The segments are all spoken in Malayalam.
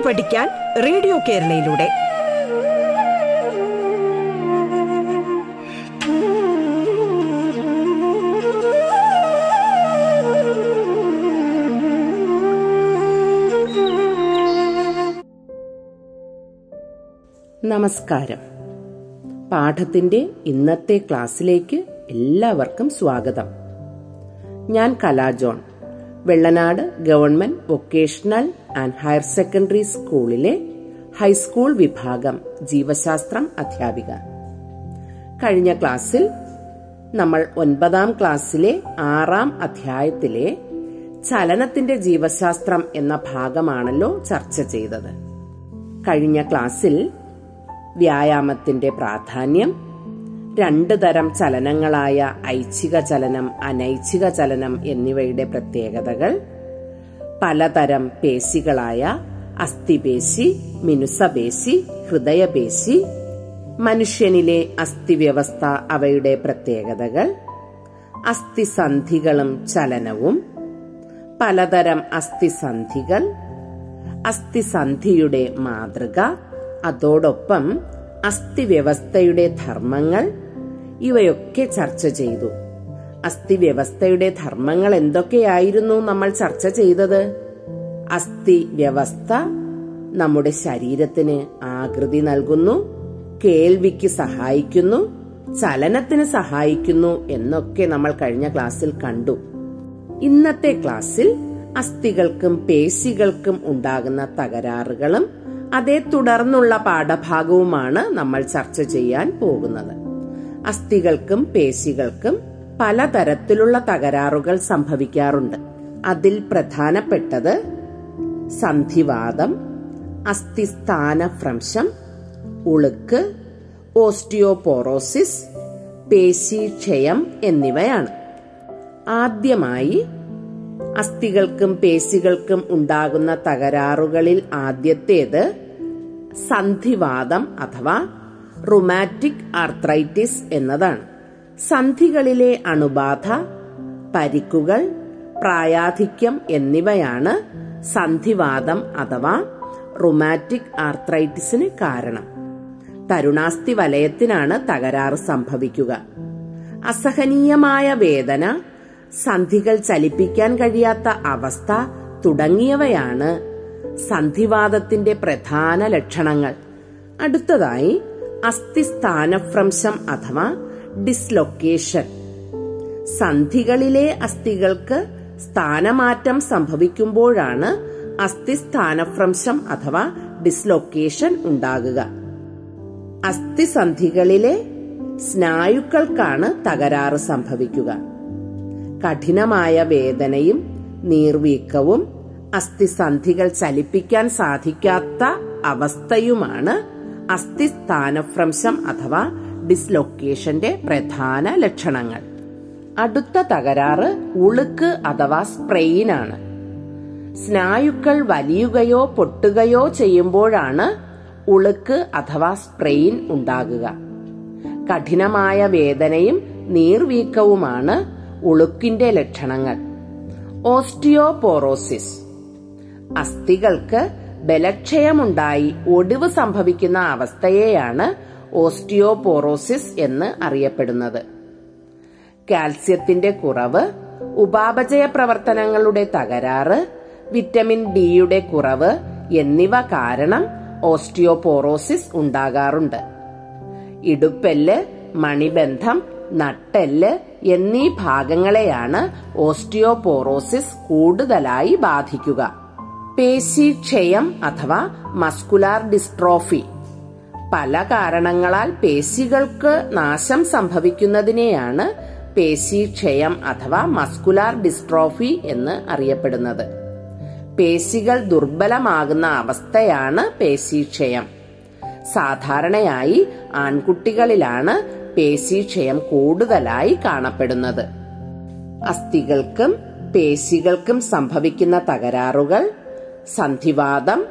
കേട്ടു പഠിക്കാൻ റേഡിയോ കേരളയിലൂടെ. നമസ്കാരം. പാഠത്തിന്റെ ഇന്നത്തെ ക്ലാസ്സിലേക്ക് എല്ലാവർക്കും സ്വാഗതം. ഞാൻ Kala John. Vellanad government vocational and higher secondary സ്കൂളിലെ ഹൈസ്കൂൾ വിഭാഗം ജീവശാസ്ത്രം അധ്യാപിക. കഴിഞ്ഞ ക്ലാസ്സിൽ നമ്മൾ ഒൻപതാം ക്ലാസ്സിലെ ആറാം അധ്യായത്തിലെ ചലനത്തിന്റെ ജീവശാസ്ത്രം എന്ന ഭാഗമാണല്ലോ ചർച്ച ചെയ്തത്. കഴിഞ്ഞ ക്ലാസ്സിൽ വ്യായാമത്തിന്റെ പ്രാധാന്യം രണ്ട് തരം ചലനങ്ങളായ ഐച്ഛിക ചലനം അനൈച്ഛിക ചലനം എന്നിവയുടെ പ്രത്യേകതകൾ. പലതരം പേശികളായ അസ്ഥിപേശി മിനുസപേശി ഹൃദയപേശി മനുഷ്യനിലെ അസ്ഥിവ്യവസ്ഥ അവയുടെ പ്രത്യേകതകൾ. അസ്ഥിസന്ധികളും ചലനവും. പലതരം അസ്ഥിസന്ധികൾ. അസ്ഥിസന്ധിയുടെ മാതൃക. അതോടൊപ്പം അസ്ഥിവ്യവസ്ഥയുടെ ധർമ്മങ്ങൾ ഇവയൊക്കെ ചർച്ച ചെയ്തു. അസ്ഥിവ്യവസ്ഥയുടെ ധർമ്മങ്ങൾ എന്തൊക്കെയായിരുന്നു നമ്മൾ ചർച്ച ചെയ്തത്? അസ്ഥി വ്യവസ്ഥ നമ്മുടെ ശരീരത്തിന് ആകൃതി നൽകുന്നു കേൾവിക്ക് സഹായിക്കുന്നു ചലനത്തിന് സഹായിക്കുന്നു എന്നൊക്കെ നമ്മൾ കഴിഞ്ഞ ക്ലാസ്സിൽ കണ്ടു. ഇന്നത്തെ ക്ലാസ്സിൽ അസ്ഥികൾക്കും പേശികൾക്കും ഉണ്ടാകുന്ന തകരാറുകളും അതേ തുടർന്നുള്ള പാഠഭാഗവുമാണ് നമ്മൾ ചർച്ച ചെയ്യാൻ പോകുന്നത്. അസ്ഥികൾക്കും പേശികൾക്കും പലതരത്തിലുള്ള തകരാറുകൾ സംഭവിക്കാറുണ്ട്. അതിൽ പ്രധാനപ്പെട്ടത് സന്ധിവാദം അസ്ഥിസ്ഥാനഭ്രംശം ഉളുക്ക് ഓസ്റ്റിയോപോറോസിസ് പേശീക്ഷയം എന്നിവയാണ്. ആദ്യമായി അസ്ഥികൾക്കും പേശികൾക്കും ഉണ്ടാകുന്ന തകരാറുകളിൽ ആദ്യത്തേത് സന്ധിവാദം അഥവാ റുമാറ്റിക് ആർത്രൈറ്റിസ് എന്നതാണ്. സന്ധികളിലെ അണുബാധ പരിക്കുകൾ പ്രായാധിക്യം എന്നിവയാണ് സന്ധിവാദം അഥവാ റുമാറ്റിക് ആർത്രൈറ്റിസിന് കാരണം. തരുണാസ്ഥി വലയത്തിനാണ് തകരാറ് സംഭവിക്കുക. അസഹനീയമായ വേദന സന്ധികൾ ചലിപ്പിക്കാൻ കഴിയാത്ത അവസ്ഥ തുടങ്ങിയവയാണ് സന്ധിവാദത്തിന്റെ പ്രധാന ലക്ഷണങ്ങൾ. അടുത്തതായി അസ്ഥിസ്ഥാനഭ്രംശം അഥവാ ഡിസ്ലൊക്കേഷൻ. സന്ധികളിലെ അസ്ഥികൾക്ക് സ്ഥാനമാറ്റം സംഭവിക്കുമ്പോഴാണ് അസ്ഥിസ്ഥാനഭ്രംശം അഥവാ ഡിസ്ലൊക്കേഷൻ ഉണ്ടാകുക. അസ്ഥിസന്ധികളിലെ സ്നായുക്കൾക്കാണ് തകരാറ് സംഭവിക്കുക. കഠിനമായ വേദനയും നീർവീക്കവും അസ്ഥിസന്ധികൾ ചലിപ്പിക്കാൻ സാധിക്കാത്ത അവസ്ഥയുമാണ് അസ്ഥിസ്ഥാനഭ്രംശം അഥവാ ഡിസ്ലൊക്കേഷന്റെ പ്രധാന ലക്ഷണങ്ങൾ. അടുത്ത തകരാറ് ഉളുക്ക് അഥവാ സ്പ്രെയിനാണ്. സ്നായുക്കൾ വലിയുകയോ പൊട്ടുകയോ ചെയ്യുമ്പോഴാണ് ഉളുക്ക് അഥവാ സ്പ്രെയിൻ ഉണ്ടാകുക. കഠിനമായ വേദനയും നീർവീക്കവുമാണ് ഉളുക്കിന്റെ ലക്ഷണങ്ങൾ. ഓസ്റ്റിയോപോറോസിസ്. അസ്ഥികൾക്ക് ബലക്ഷയമുണ്ടായി ഒടിവ് സംഭവിക്കുന്ന അവസ്ഥയെയാണ് ഓസ്റ്റിയോപോറോസിസ് എന്ന് അറിയപ്പെടുന്നത്. കാൽസ്യത്തിന്റെ കുറവ് ഉപാപചയ പ്രവർത്തനങ്ങളുടെ തകരാറ് വിറ്റമിൻ ഡിയുടെ കുറവ് എന്നിവ കാരണം ഓസ്റ്റിയോപോറോസിസ് ഉണ്ടാകാറുണ്ട്. ഇടുപ്പെല്ല് മണിബന്ധം നട്ടെല്ല് എന്നീ ഭാഗങ്ങളെയാണ് ഓസ്റ്റിയോപോറോസിസ് കൂടുതലായി ബാധിക്കുക. പേശിക്ഷയം അഥവാ മസ്കുലാർ ഡിസ്ട്രോഫി. പല കാരണങ്ങളാൽ പേശികൾക്ക് നാശം സംഭവിക്കുന്നതിനെയാണ് പേശിക്ഷയം അഥവാ മസ്കുലാർ ഡിസ്ട്രോഫി എന്ന് അറിയപ്പെടുന്നത്. പേശികൾ ദുർബലമാകുന്ന അവസ്ഥയാണ് പേശിക്ഷയം. സാധാരണയായി ആൺകുട്ടികളിലാണ് പേശിക്ഷയം കൂടുതലായി കാണപ്പെടുന്നത്. അസ്ഥികൾക്കും പേശികൾക്കും സംഭവിക്കുന്ന തകരാറുകൾ സന്ധിവാദം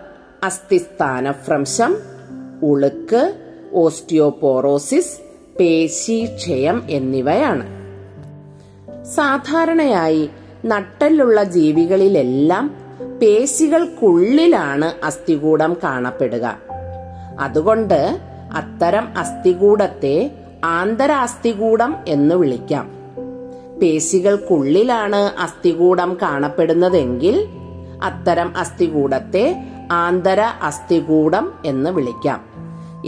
അസ്ഥിസ്ഥാനഭ്രംശം ഉളുക്ക് ഓസ്റ്റിയോപോറോസിസ് പേശീക്ഷയം എന്നിവയാണ്. സാധാരണയായി നട്ടലുള്ള ജീവികളിലെല്ലാം പേശികൾക്കുള്ളിലാണ് അസ്ഥികൂടം കാണപ്പെടുക. അതുകൊണ്ട് അത്തരം അസ്ഥികൂടത്തെ ആന്തരാസ്ഥികൂടം എന്ന് വിളിക്കാം. പേശികൾക്കുള്ളിലാണ് അസ്ഥികൂടം കാണപ്പെടുന്നതെങ്കിൽ അത്തരം അസ്ഥികൂടത്തെ ആന്തര അസ്ഥികൂടം എന്ന് വിളിക്കാം.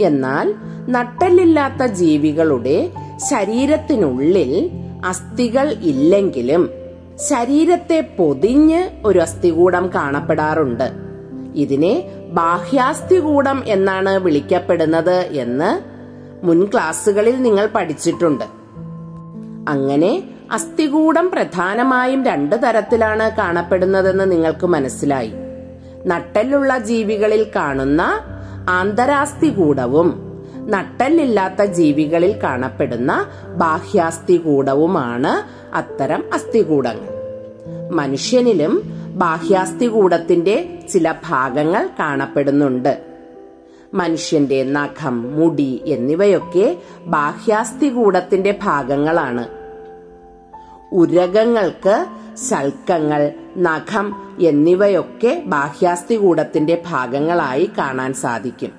എന്നാൽ നട്ടല്ലില്ലാത്ത ജീവികളുടെ ശരീരത്തിനുള്ളിൽ അസ്ഥികൾ ഇല്ലെങ്കിലും ശരീരത്തെ പൊതിഞ്ഞ് ഒരു അസ്ഥികൂടം കാണപ്പെടാറുണ്ട്. ഇതിനെ ബാഹ്യാസ്ഥികൂടം എന്നാണ് വിളിക്കപ്പെടുന്നത് എന്ന് മുൻ ക്ലാസ്സുകളിൽ നിങ്ങൾ പഠിച്ചിട്ടുണ്ട്. അങ്ങനെ അസ്ഥികൂടം പ്രധാനമായും രണ്ട് തരത്തിലാണ് കാണപ്പെടുന്നതെന്ന് നിങ്ങൾക്ക് മനസ്സിലായി. നട്ടലുള്ള ജീവികളിൽ കാണുന്ന ആന്തരാസ്ഥികൂടവും നട്ടല്ലില്ലാത്ത ജീവികളിൽ കാണപ്പെടുന്ന ബാഹ്യാസ്ഥികൂടവുമാണ് അത്തരം അസ്ഥികൂടങ്ങൾ. മനുഷ്യനിലും ബാഹ്യാസ്ഥികൂടത്തിന്റെ ചില ഭാഗങ്ങൾ കാണപ്പെടുന്നുണ്ട്. മനുഷ്യന്റെ നഖം മുടി എന്നിവയൊക്കെ ബാഹ്യാസ്ഥികൂടത്തിന്റെ ഭാഗങ്ങളാണ്. ഉരകങ്ങൾക്ക് ശൽക്കങ്ങൾ നഖം എന്നിവയൊക്കെ ബാഹ്യാസ്ഥികൂടത്തിന്റെ ഭാഗങ്ങളായി കാണാൻ സാധിക്കും.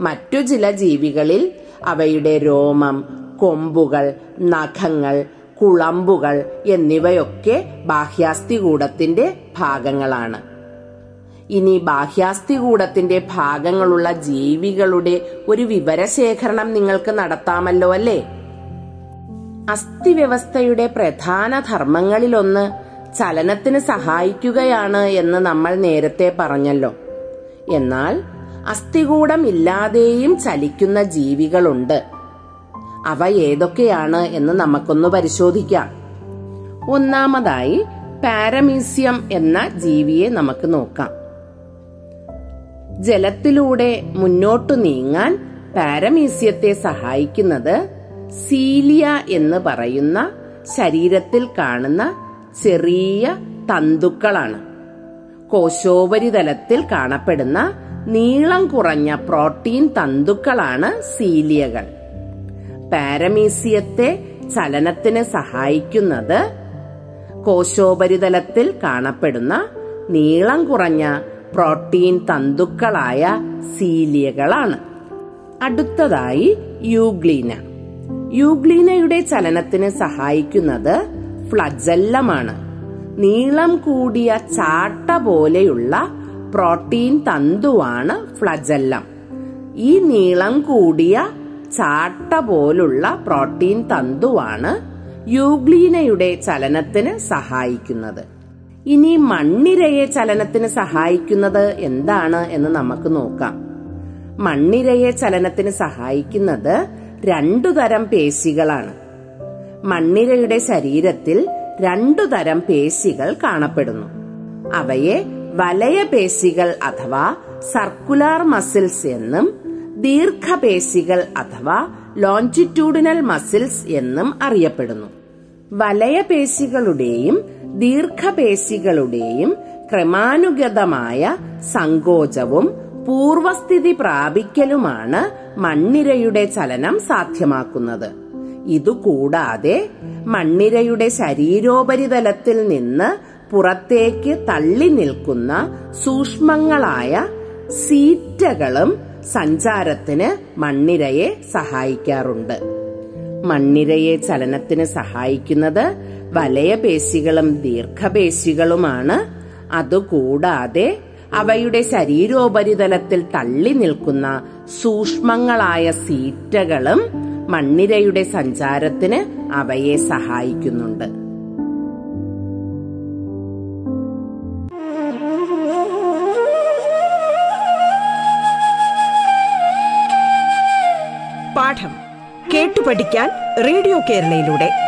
മറ്റു ചില ജീവികളിൽ അവയുടെ രോമം കൊമ്പുകൾ നഖങ്ങൾ കുളമ്പുകൾ എന്നിവയൊക്കെ ബാഹ്യാസ്ഥികൂടത്തിന്റെ ഭാഗങ്ങളാണ്. ഇനി ബാഹ്യാസ്ഥികൂടത്തിന്റെ ഭാഗങ്ങളുള്ള ജീവികളുടെ ഒരു വിവരശേഖരണം നിങ്ങൾക്ക് നടത്താമല്ലോ അല്ലേ? അസ്ഥിവ്യവസ്ഥയുടെ പ്രധാന ധർമ്മങ്ങളിലൊന്ന് ചലനത്തിന് സഹായിക്കുകയാണ് എന്ന് നമ്മൾ നേരത്തെ പറഞ്ഞല്ലോ. എന്നാൽ അസ്ഥികൂടം ഇല്ലാതെയും ചലിക്കുന്ന ജീവികളുണ്ട്. അവ ഏതൊക്കെയാണ് എന്ന് നമുക്കൊന്ന് പരിശോധിക്കാം. ഒന്നാമതായി പാരമീസിയം എന്ന ജീവിയെ നമുക്ക് നോക്കാം. ജലത്തിലൂടെ മുന്നോട്ടു നീങ്ങാൻ പാരമീസ്യത്തെ സഹായിക്കുന്നത് സീലിയ എന്ന് പറയുന്ന ശരീരത്തിൽ കാണുന്ന ചെറിയ തന്തുക്കളാണ്. കോശോപരിതലത്തിൽ കാണപ്പെടുന്ന നീളം കുറഞ്ഞ പ്രോട്ടീൻ തന്തുക്കളാണ് സീലിയകൾ. പാരമീസിയത്തെ ചലനത്തിന് സഹായിക്കുന്നത് കോശോപരിതലത്തിൽ കാണപ്പെടുന്ന നീളം കുറഞ്ഞ പ്രോട്ടീൻ തന്തുക്കളായ സീലിയകളാണ്. അടുത്തതായി യൂഗ്ലീന. യൂഗ്ലീനയുടെ ചലനത്തിന് സഹായിക്കുന്നത് ഫ്ലജല്ലമാണ്. നീളം കൂടിയ ചാട്ട പോലെയുള്ള പ്രോട്ടീൻ തന്തുവാണ് ഫ്ലജല്ലം. ഈ നീളം കൂടിയ ചാട്ട പോലുള്ള പ്രോട്ടീൻ തന്തുവാണ് യൂഗ്ലീനയുടെ ചലനത്തിന് സഹായിക്കുന്നത്. ഇനി മണ്ണിരയെ ചലനത്തിന് സഹായിക്കുന്നത് എന്താണ് എന്ന് നമുക്ക് നോക്കാം. മണ്ണിരയെ ചലനത്തിന് സഹായിക്കുന്നത് രണ്ടു തരം പേശികളാണ്. മണ്ണിരയുടെ ശരീരത്തിൽ രണ്ടു തരം പേശികൾ കാണപ്പെടുന്നു. അവയെ വലയ പേശികൾ അഥവാ സർക്കുലാർ മസിൽസ് എന്നും ദീർഘപേശികൾ അഥവാ ലോഞ്ചിറ്റ്യൂഡിനൽ മസിൽസ് എന്നും അറിയപ്പെടുന്നു. വലയ വലയപേശികളുടെയും ദീർഘപേശികളുടെയും ക്രമാനുഗതമായ സങ്കോചവും പൂർവസ്ഥിതി പ്രാപിക്കലുമാണ് മണ്ണിരയുടെ ചലനം സാധ്യമാക്കുന്നത്. ഇതുകൂടാതെ മണ്ണിരയുടെ ശരീരോപരിതലത്തിൽ നിന്ന് പുറത്തേക്ക് തള്ളി നിൽക്കുന്ന സൂക്ഷ്മങ്ങളായ സീറ്റകളും സഞ്ചാരത്തിന് മണ്ണിരയെ സഹായിക്കാറുണ്ട്. മണ്ണിരയെ ചലനത്തിന് സഹായിക്കുന്നത് വലയപേശികളും ദീർഘപേശികളുമാണ്. അതുകൂടാതെ അവയുടെ ശരീരോപരിതലത്തിൽ തള്ളി നിൽക്കുന്ന സൂക്ഷ്മങ്ങളായ സീറ്റകളും മണ്ണിരയുടെ സഞ്ചാരത്തിന് അവയെ സഹായിക്കുന്നുണ്ട്. പാഠം കേട്ടു പഠിക്കാൻ റേഡിയോ കേരളയിലൂടെ.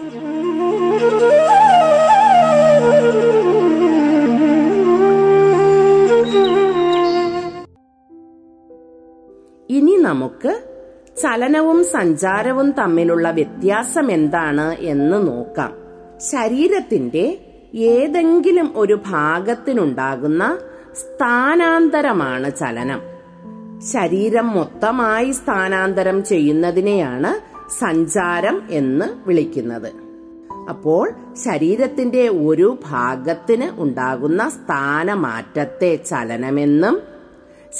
നമുക്ക് ചലനവും സഞ്ചാരവും തമ്മിലുള്ള വ്യത്യാസം എന്താണ് എന്ന് നോക്കാം. ശരീരത്തിന്റെ ഏതെങ്കിലും ഒരു ഭാഗത്തിനുണ്ടാകുന്ന സ്ഥാനാന്തരമാണ് ചലനം. ശരീരം മൊത്തമായി സ്ഥാനാന്തരം ചെയ്യുന്നതിനെയാണ് സഞ്ചാരം എന്ന് വിളിക്കുന്നത്. അപ്പോൾ ശരീരത്തിന്റെ ഒരു ഭാഗത്തിന് ഉണ്ടാകുന്ന സ്ഥാനമാറ്റത്തെ ചലനമെന്നും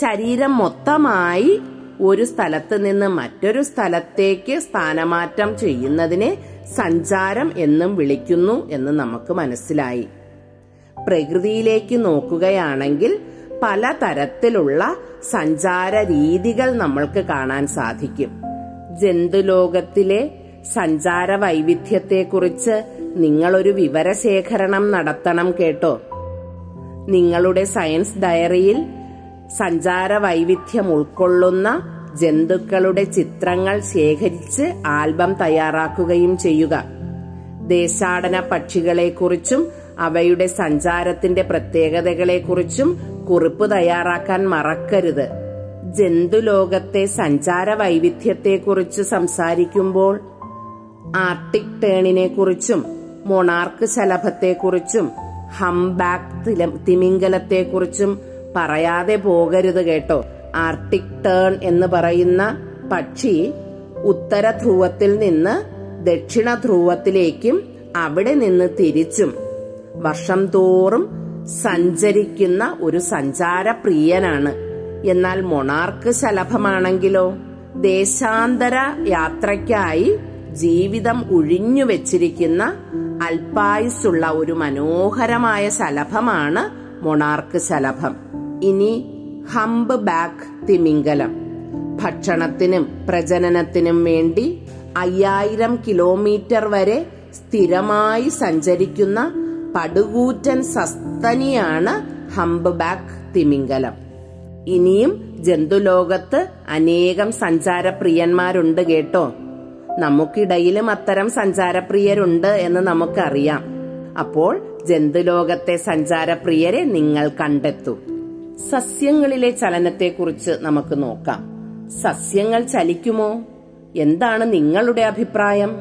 ശരീരം മൊത്തമായി ഒരു സ്ഥലത്ത് നിന്ന് മറ്റൊരു സ്ഥലത്തേക്ക് സ്ഥാനമാറ്റം ചെയ്യുന്നതിനെ സഞ്ചാരം എന്നും വിളിക്കുന്നു എന്ന് നമുക്ക് മനസ്സിലായി. പ്രകൃതിയിലേക്ക് നോക്കുകയാണെങ്കിൽ പല തരത്തിലുള്ള സഞ്ചാര രീതികൾ നമ്മൾക്ക് കാണാൻ സാധിക്കും. ജന്തുലോകത്തിലെ സഞ്ചാര വൈവിധ്യത്തെക്കുറിച്ച് നിങ്ങളൊരു വിവരശേഖരണം നടത്തണം കേട്ടോ. നിങ്ങളുടെ സയൻസ് ഡയറിയിൽ സഞ്ചാര വൈവിധ്യം ഉൾക്കൊള്ളുന്ന ജന്തുക്കളുടെ ചിത്രങ്ങൾ ശേഖരിച്ച് ആൽബം തയ്യാറാക്കുകയും ചെയ്യുക. ദേശാടന പക്ഷികളെക്കുറിച്ചും അവയുടെ സഞ്ചാരത്തിന്റെ പ്രത്യേകതകളെക്കുറിച്ചും കുറിപ്പ് തയ്യാറാക്കാൻ മറക്കരുത്. ജന്തുലോകത്തെ സഞ്ചാര വൈവിധ്യത്തെക്കുറിച്ച് സംസാരിക്കുമ്പോൾ ആർട്ടിക് ടേണിനെ കുറിച്ചും മൊണാർക്ക് ശലഭത്തെക്കുറിച്ചും ഹംബാക്ക് തിമിംഗലത്തെക്കുറിച്ചും പറയാതെ പോകരുത് കേട്ടോ. ആർട്ടിക് ടേൺ എന്ന് പറയുന്ന പക്ഷി ഉത്തര ധ്രുവത്തിൽ നിന്ന് ദക്ഷിണ ധ്രുവത്തിലേക്കും അവിടെ നിന്ന് തിരിച്ചും വർഷം തോറും സഞ്ചരിക്കുന്ന ഒരു സഞ്ചാരപ്രിയനാണ്. എന്നാൽ മൊണാർക്ക് ശലഭമാണെങ്കിലോ? ദേശാന്തര യാത്രയ്ക്കായി ജീവിതം ഒഴിഞ്ഞു വെച്ചിരിക്കുന്ന അൽപായുസുള്ള ഒരു മനോഹരമായ ശലഭമാണ് മൊണാർക്ക് ശലഭം. ഇനി ഹംബ് ബാക്ക് തിമിംഗലം. ഭക്ഷണത്തിനും പ്രജനനത്തിനും വേണ്ടി അയ്യായിരം കിലോമീറ്റർ വരെ സ്ഥിരമായി സഞ്ചരിക്കുന്ന പടുകൂറ്റൻ സസ്തനിയാണ് ഹംബ് ബാക്ക് തിമിംഗലം. ഇനിയും ജന്തുലോകത്ത് അനേകം സഞ്ചാരപ്രിയന്മാരുണ്ട് കേട്ടോ. നമുക്കിടയിലും അത്തരം സഞ്ചാരപ്രിയരുണ്ട് എന്ന് നമുക്കറിയാം. അപ്പോൾ ജന്തുലോകത്തെ സഞ്ചാരപ്രിയരെ നിങ്ങൾ കണ്ടെത്തും. സസ്യങ്ങളിലെ ചലനത്തെക്കുറിച്ച് നമുക്ക് നോക്കാം. സസ്യങ്ങൾ ചലിക്കുമോ? എന്താണ് നിങ്ങളുടെ അഭിപ്രായം?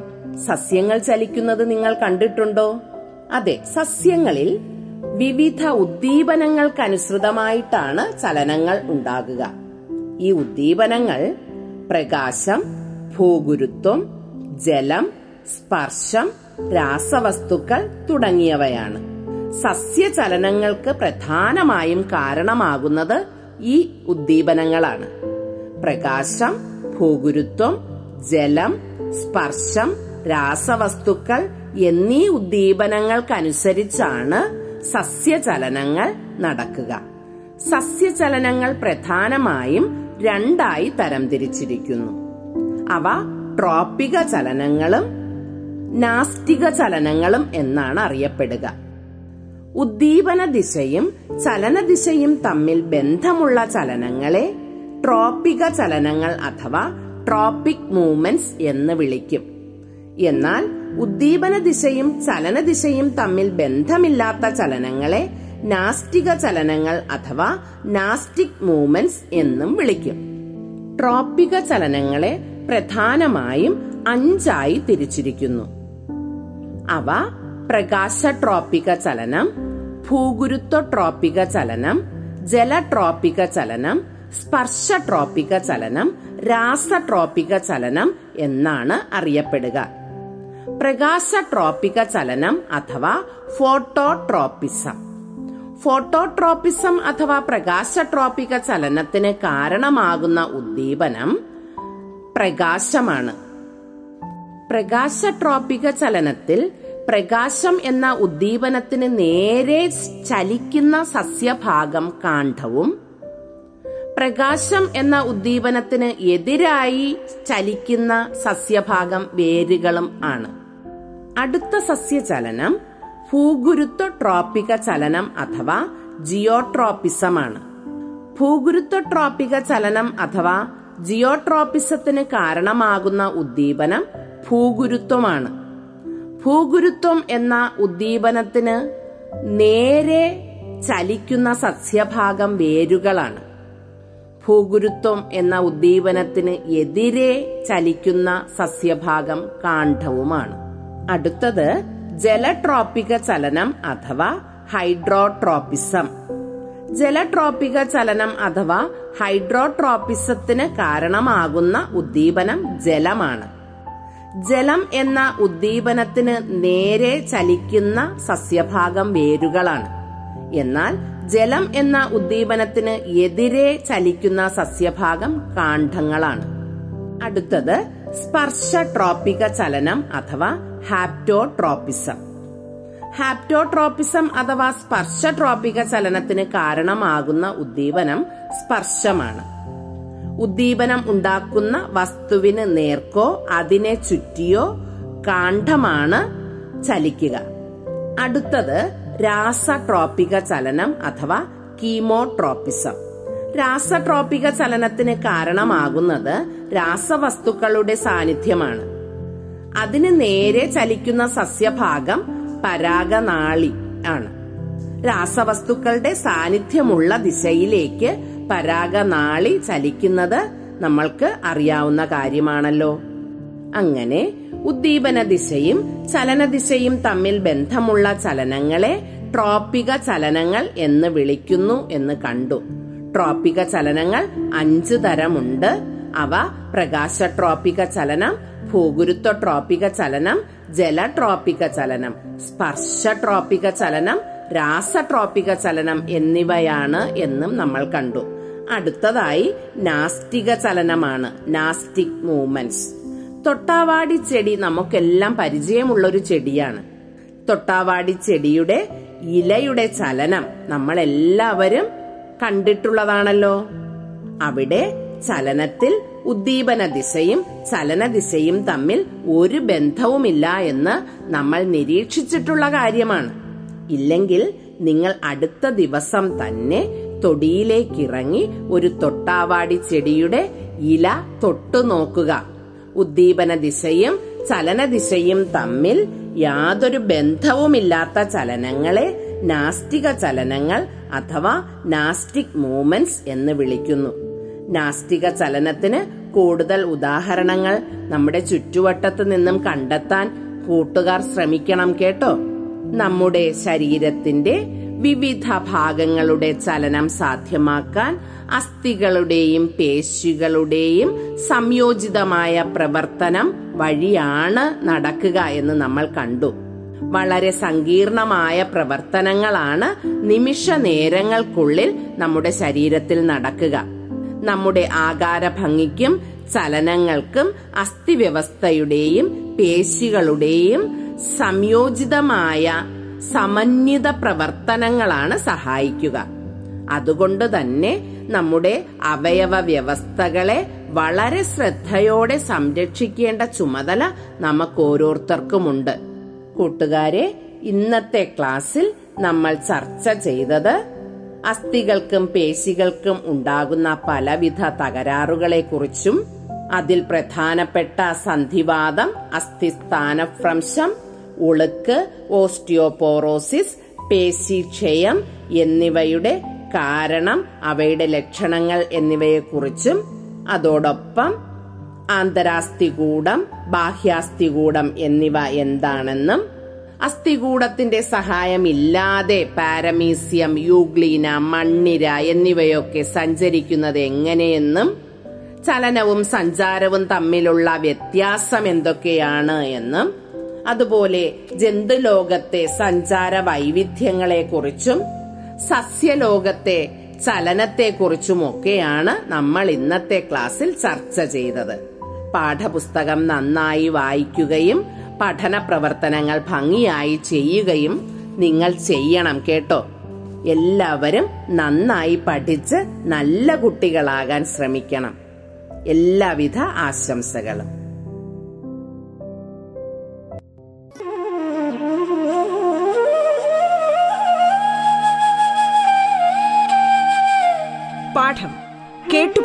സസ്യങ്ങൾ ചലിക്കുന്നത് നിങ്ങൾ കണ്ടിട്ടുണ്ടോ? അതെ സസ്യങ്ങളിൽ വിവിധ ഉദ്ദീപനങ്ങൾക്കനുസൃതമായിട്ടാണ് ചലനങ്ങൾ ഉണ്ടാകുക. ഈ ഉദ്ദീപനങ്ങൾ പ്രകാശം ഭൂഗുരുത്വം ജലം സ്പർശം രാസവസ്തുക്കൾ തുടങ്ങിയവയാണ്. സസ്യചലനങ്ങൾക്ക് പ്രധാനമായും കാരണമാകുന്നത് ഈ ഉദ്ദീപനങ്ങളാണ്. പ്രകാശം ഭൂഗുരുത്വം ജലം സ്പർശം രാസവസ്തുക്കൾ എന്നീ ഉദ്ദീപനങ്ങൾക്കനുസരിച്ചാണ് സസ്യചലനങ്ങൾ നടക്കുക. സസ്യചലനങ്ങൾ പ്രധാനമായും രണ്ടായി തരംതിരിച്ചിരിക്കുന്നു. അവ ട്രോപ്പിക ചലനങ്ങളും നാസ്റ്റിക ചലനങ്ങളും എന്നാണ് അറിയപ്പെടുക. ഉദ്ദീപന ദിശയും ചലനദിശയും തമ്മിൽ ബന്ധമുള്ള ചലനങ്ങളെ ട്രോപ്പിക ചലനങ്ങൾ അഥവാ ട്രോപ്പിക് മൂവ്മെന്റ്സ് എന്ന് വിളിക്കും. എന്നാൽ ഉദ്ദീപന ദിശയും ചലനദിശയും തമ്മിൽ ബന്ധമില്ലാത്ത ചലനങ്ങളെ നാസ്റ്റിക ചലനങ്ങൾ അഥവാ നാസ്റ്റിക് മൂവ്മെന്റ്സ് എന്നും വിളിക്കും. ട്രോപ്പിക ചലനങ്ങളെ പ്രധാനമായും അഞ്ചായി തിരിച്ചിരിക്കുന്നു. അവ പ്രകാശ ട്രോപ്പിക ചലനം ഭൂഗുരുത്വ ട്രോപ്പിക ചലനം ജല ട്രോപ്പിക ചലനം സ്പർശ ട്രോപ്പിക ചലനം രാസ ട്രോപ്പിക ചലനം എന്നാണ് അറിയപ്പെടുക. പ്രകാശ ട്രോപ്പിക ചലനം അഥവാ ഫോട്ടോട്രോപ്പിസം. ഫോട്ടോട്രോപ്പിസം അഥവാ പ്രകാശ ട്രോപ്പിക ചലനത്തിന് കാരണമാകുന്ന ഉദ്ദീപനം പ്രകാശമാണ്. പ്രകാശ ട്രോപ്പിക ചലനത്തിൽ പ്രകാശം എന്ന ഉദ്ദീപനത്തിന് നേരെ ചലിക്കുന്ന സസ്യഭാഗം കാണ്ഡവും പ്രകാശം എന്ന ഉദ്ദീപനത്തിന് എതിരായി ചലിക്കുന്ന സസ്യഭാഗം വേരുകളും ആണ്. അടുത്ത സസ്യചലനം ഭൂഗുരുത്വ ട്രോപ്പിക ചലനം അഥവാ ജിയോട്രോപ്പിസമാണ് ഭൂഗുരുത്വ ട്രോപ്പിക ചലനം അഥവാ ജിയോട്രോപ്പിസത്തിന് കാരണമാകുന്ന ഉദ്ദീപനം ഭൂഗുരുത്വമാണ്. ഭൂഗുരുത്വം എന്ന ഉദ്ദീപനത്തിന് നേരെ ചലിക്കുന്ന സസ്യഭാഗം വേരുകളാണ്. ഭൂഗുരുത്വം എന്ന ഉദ്ദീപനത്തിന് എതിരെ ചലിക്കുന്ന സസ്യഭാഗം കാണ്ഡവുമാണ്. അടുത്തത് ജലട്രോപിക ചലനം അഥവാ ഹൈഡ്രോട്രോപിസം. ജലട്രോപിക ചലനം അഥവാ ഹൈഡ്രോട്രോപ്പിസത്തിന് കാരണമാകുന്ന ഉദ്ദീപനം ജലമാണ്. ജലം എന്ന ഉദ്ദീപനത്തിന് നേരെ ചലിക്കുന്ന സസ്യഭാഗം വേരുകളാണ്. എന്നാൽ ജലം എന്ന ഉദ്ദീപനത്തിന് എതിരെ ചലിക്കുന്ന സസ്യഭാഗം കാണ്ഡങ്ങളാണ്. അടുത്തത് സ്പർശ ട്രോപ്പിക ചലനം അഥവാ ഹാപ്റ്റോട്രോപ്പിസം ഹാപ്റ്റോട്രോപ്പിസം അഥവാ സ്പർശട്രോപ്പിക ചലനത്തിന് കാരണമാകുന്ന ഉദ്ദീപനം സ്പർശമാണ്. ഉദ്ദീപനം ഉണ്ടാക്കുന്ന വസ്തുവിന് നേർക്കോ അതിനെ ചുറ്റിയോ കാണ്ഡമാണ് ചലിക്കുക. അടുത്തത് രാസട്രോപിക ചലനം അഥവാ കീമോട്രോപ്പിസം രാസട്രോപിക ചലനത്തിന് കാരണമാകുന്നത് രാസവസ്തുക്കളുടെ സാന്നിധ്യമാണ്. അതിന് നേരെ ചലിക്കുന്ന സസ്യഭാഗം പരാഗനാളി ആണ്. രാസവസ്തുക്കളുടെ സാന്നിധ്യമുള്ള ദിശയിലേക്ക് പരാഗനാളി ചലിക്കുന്നത് നമ്മൾക്ക് അറിയാവുന്ന കാര്യമാണല്ലോ. അങ്ങനെ ഉദ്ദീപന ദിശയും ചലനദിശയും തമ്മിൽ ബന്ധമുള്ള ചലനങ്ങളെ ട്രോപ്പിക ചലനങ്ങൾ എന്ന് വിളിക്കുന്നു എന്ന് കണ്ടു. ട്രോപ്പിക ചലനങ്ങൾ അഞ്ചു തരമുണ്ട്. അവ പ്രകാശ ട്രോപ്പിക ചലനം ഭൂഗുരുത്വ ട്രോപ്പിക ചലനം ജല ട്രോപ്പിക ചലനം സ്പർശ ട്രോപ്പിക ചലനം രാസ ട്രോപ്പിക ചലനം എന്നിവയാണ് എന്നും നമ്മൾ കണ്ടു. അടുത്തതായി നാസ്റ്റിക ചലനമാണ് നാസ്റ്റിക് മൂവ്മെന്റ്സ്. തൊട്ടാവാടി ചെടി നമുക്കെല്ലാം പരിചയമുള്ള ഒരു ചെടിയാണ്. തൊട്ടാവാടി ചെടിയുടെ ഇലയുടെ ചലനം നമ്മൾ എല്ലാവരും കണ്ടിട്ടുള്ളതാണല്ലോ. അവിടെ ചലനത്തിൽ ഉദ്ദീപന ദിശയും ചലന ദിശയും തമ്മിൽ ഒരു ബന്ധവുമില്ല എന്ന് നമ്മൾ നിരീക്ഷിച്ചിട്ടുള്ള കാര്യമാണ്. ഇല്ലെങ്കിൽ നിങ്ങൾ അടുത്ത ദിവസം തന്നെ തൊടിയിലേക്കിറങ്ങി ഒരു തൊട്ടാവാടി ചെടിയുടെ ഇല തൊട്ടു നോക്കുക. ഉദ്ദീപന ദിശയും ചലനദിശയും തമ്മിൽ യാതൊരു ബന്ധവുമില്ലാത്ത ചലനങ്ങളെ നാസ്റ്റിക ചലനങ്ങൾ അഥവാ നാസ്റ്റിക് മൂവ്മെന്റ്സ് എന്ന് വിളിക്കുന്നു. നാസ്റ്റിക ചലനത്തിന് കൂടുതൽ ഉദാഹരണങ്ങൾ നമ്മുടെ ചുറ്റുവട്ടത്ത് നിന്നും കണ്ടെത്താൻ കൂട്ടുകാർ ശ്രമിക്കണം കേട്ടോ. നമ്മുടെ ശരീരത്തിന്റെ വിവിധ ഭാഗങ്ങളുടെ ചലനം സാധ്യമാക്കാൻ അസ്ഥികളുടെയും പേശികളുടെയും സംയോജിതമായ പ്രവർത്തനം വഴിയാണ് നടക്കുക എന്ന് നമ്മൾ കണ്ടു. വളരെ സങ്കീർണമായ പ്രവർത്തനങ്ങളാണ് നിമിഷ നേരങ്ങൾക്കുള്ളിൽ നമ്മുടെ ശരീരത്തിൽ നടക്കുക. നമ്മുടെ ആകാര ഭംഗിക്കും ചലനങ്ങൾക്കും അസ്ഥിവ്യവസ്ഥയുടെയും പേശികളുടെയും സംയോജിതമായ സമന്വിത പ്രവർത്തനങ്ങളാണ് സഹായിക്കുക. അതുകൊണ്ട് തന്നെ നമ്മുടെ അവയവ വ്യവസ്ഥകളെ വളരെ ശ്രദ്ധയോടെ സംരക്ഷിക്കേണ്ട ചുമതല നമുക്ക് ഓരോരുത്തർക്കുമുണ്ട് കൂട്ടുകാരെ ഇന്നത്തെ ക്ലാസ്സിൽ നമ്മൾ ചർച്ച ചെയ്തത് അസ്ഥികൾക്കും പേശികൾക്കും ഉണ്ടാകുന്ന പലവിധ തകരാറുകളെ കുറിച്ചും അതിൽ പ്രധാനപ്പെട്ട സന്ധിവാദം അസ്ഥിസ്ഥാനഭ്രംശം ഉളുക്ക് ഓസ്റ്റിയോപോറോസിസ് പേശിക്ഷയം എന്നിവയുടെ കാരണം അവയുടെ ലക്ഷണങ്ങൾ എന്നിവയെക്കുറിച്ചും അതോടൊപ്പം ആന്തരാസ്ഥികൂടം ബാഹ്യാസ്ഥികൂടം എന്നിവ എന്താണെന്നും അസ്ഥികൂടത്തിന്റെ സഹായമില്ലാതെ പാരമീസിയം യൂഗ്ലീന മണ്ണിര എന്നിവയൊക്കെ സഞ്ചരിക്കുന്നത് എങ്ങനെയെന്നും ചലനവും സഞ്ചാരവും തമ്മിലുള്ള വ്യത്യാസം എന്തൊക്കെയാണ് എന്നും അതുപോലെ ജന്തുലോകത്തെ സഞ്ചാര വൈവിധ്യങ്ങളെക്കുറിച്ചും സസ്യലോകത്തെ ചലനത്തെക്കുറിച്ചുമൊക്കെയാണ് നമ്മൾ ഇന്നത്തെ ക്ലാസ്സിൽ ചർച്ച ചെയ്തത്. പാഠപുസ്തകം നന്നായി വായിക്കുകയും പഠന പ്രവർത്തനങ്ങൾ ഭംഗിയായി ചെയ്യുകയും നിങ്ങൾ ചെയ്യണം കേട്ടോ. എല്ലാവരും നന്നായി പഠിച്ച് നല്ല കുട്ടികളാകാൻ ശ്രമിക്കണം. എല്ലാവിധ ആശംസകളും.